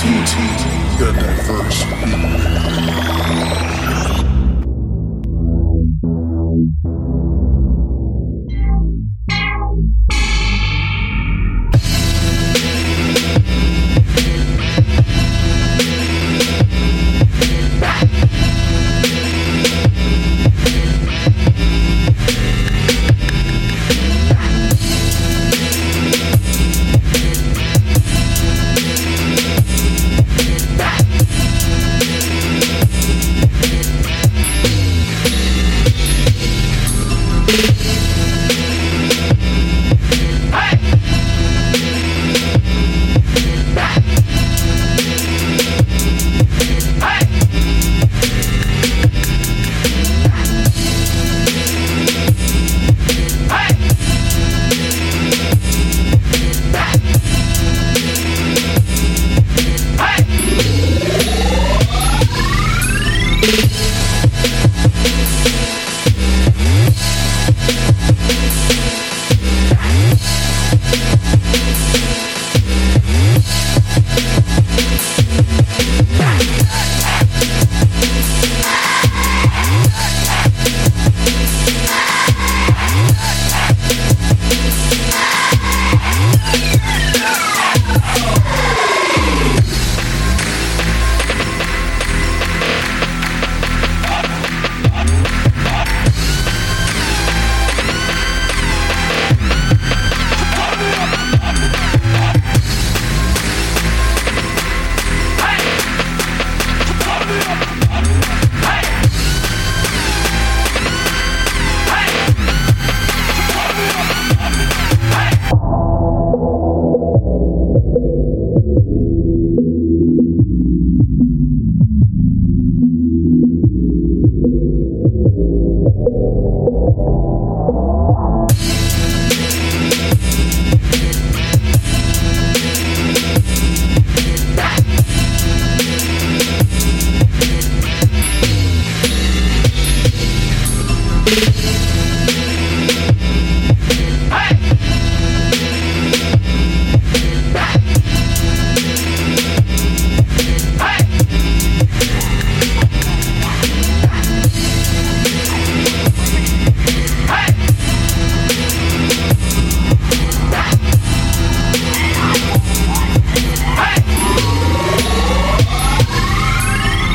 the diverse first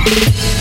Hey!